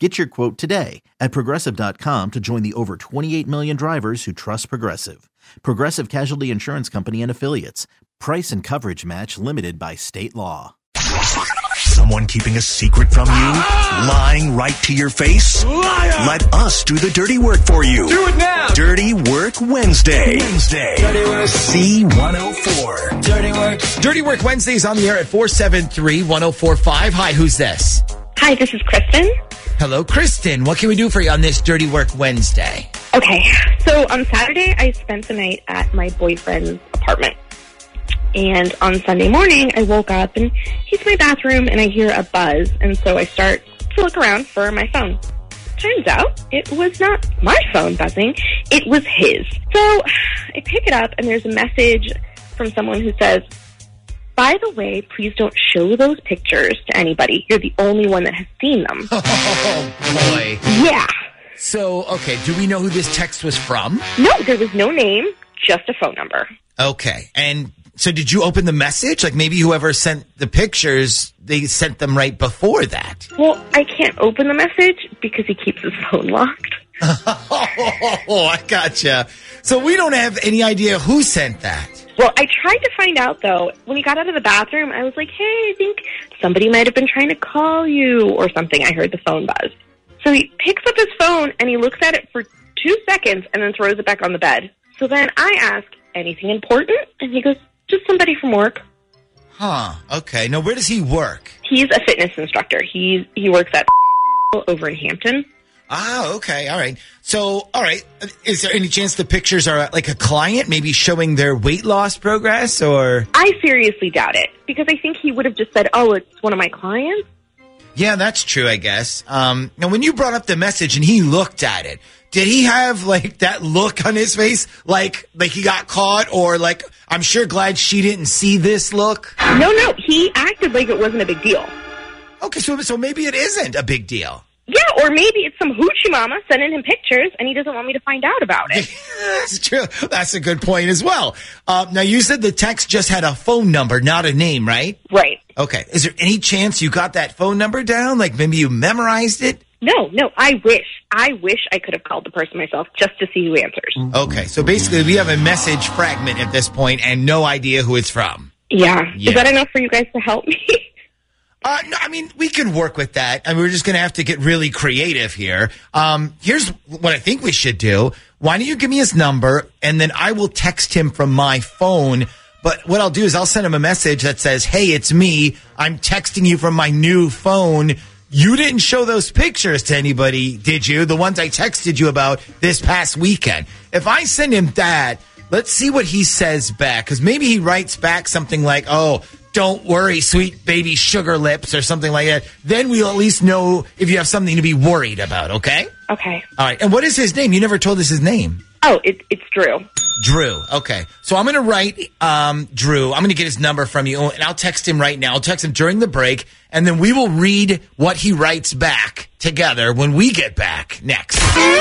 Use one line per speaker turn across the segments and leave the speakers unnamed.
Get your quote today at progressive.com to join the over 28 million drivers who trust Progressive. Progressive Casualty Insurance Company and Affiliates. Price and coverage match limited by state law.
Someone keeping a secret from you? Lying right to your face? Let us do the dirty work for you.
Do it now.
Dirty Work Wednesday. Wednesday.
Dirty work.
Z104.
Dirty work.
Dirty Work Wednesdays on the air at 473 1045. Hi, who's this?
Hi, this is Kristen.
Hello, Kristen. What can we do for you on this Dirty Work Wednesday?
Okay, so on Saturday, I spent the night at my boyfriend's apartment. And on Sunday morning, I woke up and he's in my bathroom and I hear a buzz. And so I start to look around for my phone. Turns out it was not my phone buzzing, it was his. So I pick it up and there's a message from someone who says, by the way, please don't show those pictures to anybody. You're the only one that has seen them.
Oh, boy.
yeah.
So, okay, do we know who this text was from?
No, there was no name, just a phone number.
Okay. And so did you open the message? Like maybe whoever sent the pictures, they sent them right before that.
Well, I can't open the message because he keeps his phone locked.
Oh, I gotcha. So we don't have any idea who sent that.
Well, I tried to find out though. When he got out of the bathroom, I was like, "Hey, I think somebody might have been trying to call you or something." I heard the phone buzz. So he picks up his phone and he looks at it for 2 seconds and then throws it back on the bed. So then I ask, "Anything important?" And he goes, "Just somebody from work."
Huh. Okay. Now, where does he work?
He's a fitness instructor. He's he works at over in Hampton.
Ah, okay. All right. So, all right. Is there any chance the pictures are like a client, maybe showing their weight loss progress or?
I seriously doubt it because I think he would have just said, "Oh, it's one of my clients."
Yeah, that's true, I guess. Um, now, when you brought up the message and he looked at it, did he have like that look on his face, like like he got caught, or like I'm sure glad she didn't see this look?
No, no, he acted like it wasn't a big deal.
Okay, so so maybe it isn't a big deal.
Or maybe it's some hoochie mama sending him pictures and he doesn't want me to find out about it.
That's true. That's a good point as well. Uh, now, you said the text just had a phone number, not a name, right?
right.
Okay. Is there any chance you got that phone number down? Like maybe you memorized it?
No, no, I wish. I wish I could have called the person myself just to see who answers.
Okay. So basically, we have a message fragment at this point and no idea who it's from.
Yeah.
Yeah.
Is that enough for you guys to help me?
Uh, no, I mean, we can work with that. I mean, we're just going to have to get really creative here. Um, here's what I think we should do. Why don't you give me his number and then I will text him from my phone. But what I'll do is I'll send him a message that says, Hey, it's me. I'm texting you from my new phone. You didn't show those pictures to anybody, did you? The ones I texted you about this past weekend. If I send him that, let's see what he says back. Cause maybe he writes back something like, Oh, don't worry, sweet baby sugar lips or something like that. Then we'll at least know if you have something to be worried about. Okay.
okay.
All right. And what is his name? You never told us his name.
Oh, it, it's Drew.
Drew. Okay. So I'm going to write um, Drew. I'm going to get his number from you, and I'll text him right now. I'll text him during the break, and then we will read what he writes back together when we get back next.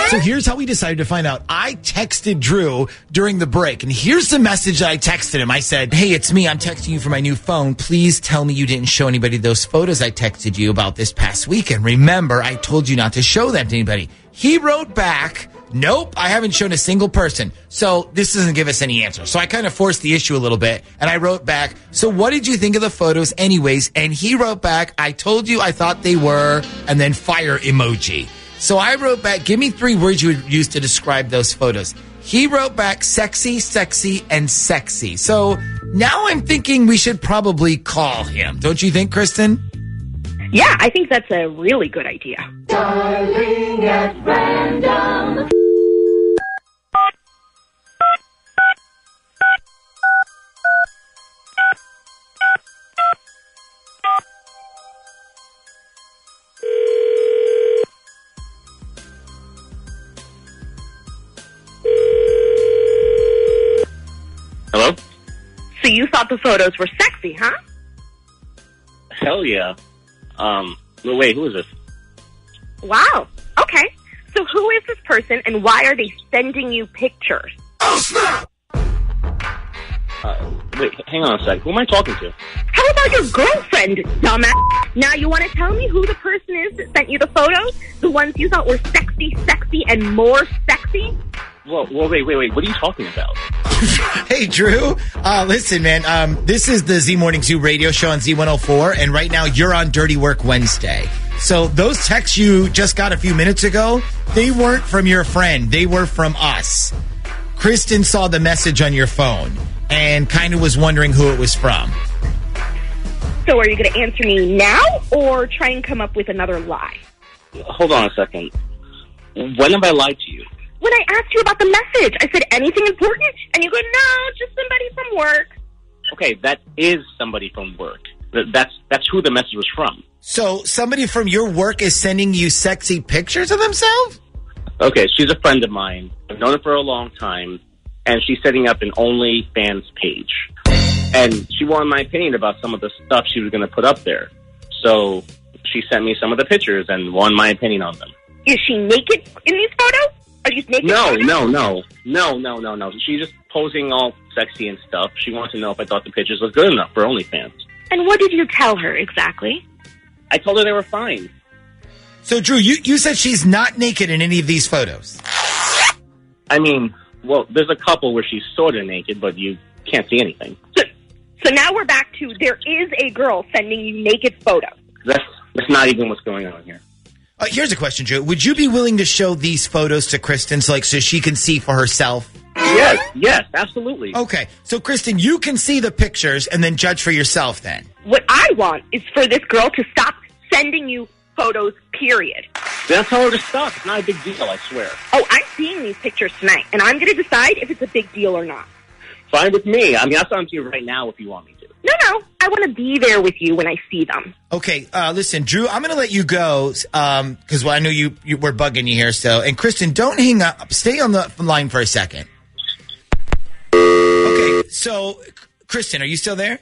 So here's how we decided to find out. I texted Drew during the break, and here's the message that I texted him. I said, Hey, it's me. I'm texting you from my new phone. Please tell me you didn't show anybody those photos I texted you about this past weekend. Remember, I told you not to show them to anybody. He wrote back, Nope, I haven't shown a single person. So this doesn't give us any answer. So I kind of forced the issue a little bit and I wrote back, So what did you think of the photos anyways? And he wrote back, I told you I thought they were, and then fire emoji. So I wrote back, give me three words you would use to describe those photos. He wrote back sexy, sexy, and sexy. So now I'm thinking we should probably call him. Don't you think, Kristen?
Yeah, I think that's a really good idea.
Hello?
You thought the photos were sexy, huh?
Hell yeah. Um, no, wait, who is this?
Wow. Okay. So who is this person and why are they sending you pictures? Oh, snap!
Uh, wait, hang on a sec. Who am I talking to?
How about your girlfriend, dumbass? Now you want to tell me who the person is that sent you the photos? The ones you thought were sexy, sexy, and more sexy?
Whoa, whoa, wait, wait, wait. What are you talking about?
Hey, Drew. Uh, listen, man, um, this is the Z Morning Zoo radio show on Z104, and right now you're on Dirty Work Wednesday. So those texts you just got a few minutes ago, they weren't from your friend. They were from us. Kristen saw the message on your phone and kind of was wondering who it was from.
So are you going to answer me now or try and come up with another lie?
Hold on a second. When have I lied to you?
When I asked you about the message, I said anything important, and you go, no, just somebody from work.
Okay, that is somebody from work. That's that's who the message was from.
So somebody from your work is sending you sexy pictures of themselves?
Okay, she's a friend of mine. I've known her for a long time, and she's setting up an OnlyFans page. And she wanted my opinion about some of the stuff she was going to put up there. So she sent me some of the pictures and wanted my opinion on them.
Is she naked in these photos? Are these naked
No,
photos?
no, no, no, no, no, no. She's just posing all sexy and stuff. She wanted to know if I thought the pictures was good enough for OnlyFans.
And what did you tell her exactly?
I told her they were fine.
So, Drew, you, you said she's not naked in any of these photos.
I mean, well, there's a couple where she's sort of naked, but you can't see anything.
So, so now we're back to there is a girl sending you naked photos.
That's that's not even what's going on here.
Uh, here's a question, Drew. Would you be willing to show these photos to Kristen so, like, so she can see for herself?
Yes, yes, absolutely.
Okay, so Kristen, you can see the pictures and then judge for yourself then.
What I want is for this girl to stop sending you photos, period.
That's how her to stop. It's not a big deal, I swear.
Oh, I'm seeing these pictures tonight, and I'm going to decide if it's a big deal or not.
Fine with me. I mean, I'll send them to you right now if you want me to.
No, no, I want to be there with you when I see them.
Okay, uh, listen, Drew, I'm going to let you go because well, I know you, you were bugging you here. So, and Kristen, don't hang up. Stay on the line for a second. Okay, so Kristen, are you still there?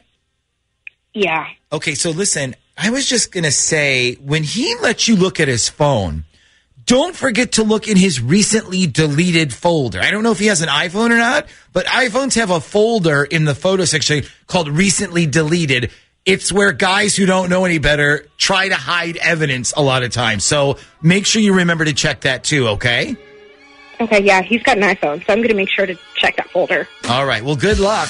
Yeah.
Okay, so listen, I was just going to say when he let you look at his phone, don't forget to look in his recently deleted folder. I don't know if he has an iPhone or not, but iPhones have a folder in the photo section called recently deleted. It's where guys who don't know any better try to hide evidence a lot of times. So make sure you remember to check that too, okay?
Okay, yeah, he's got an iPhone, so I'm going to make sure to check that folder.
All right. Well, good luck.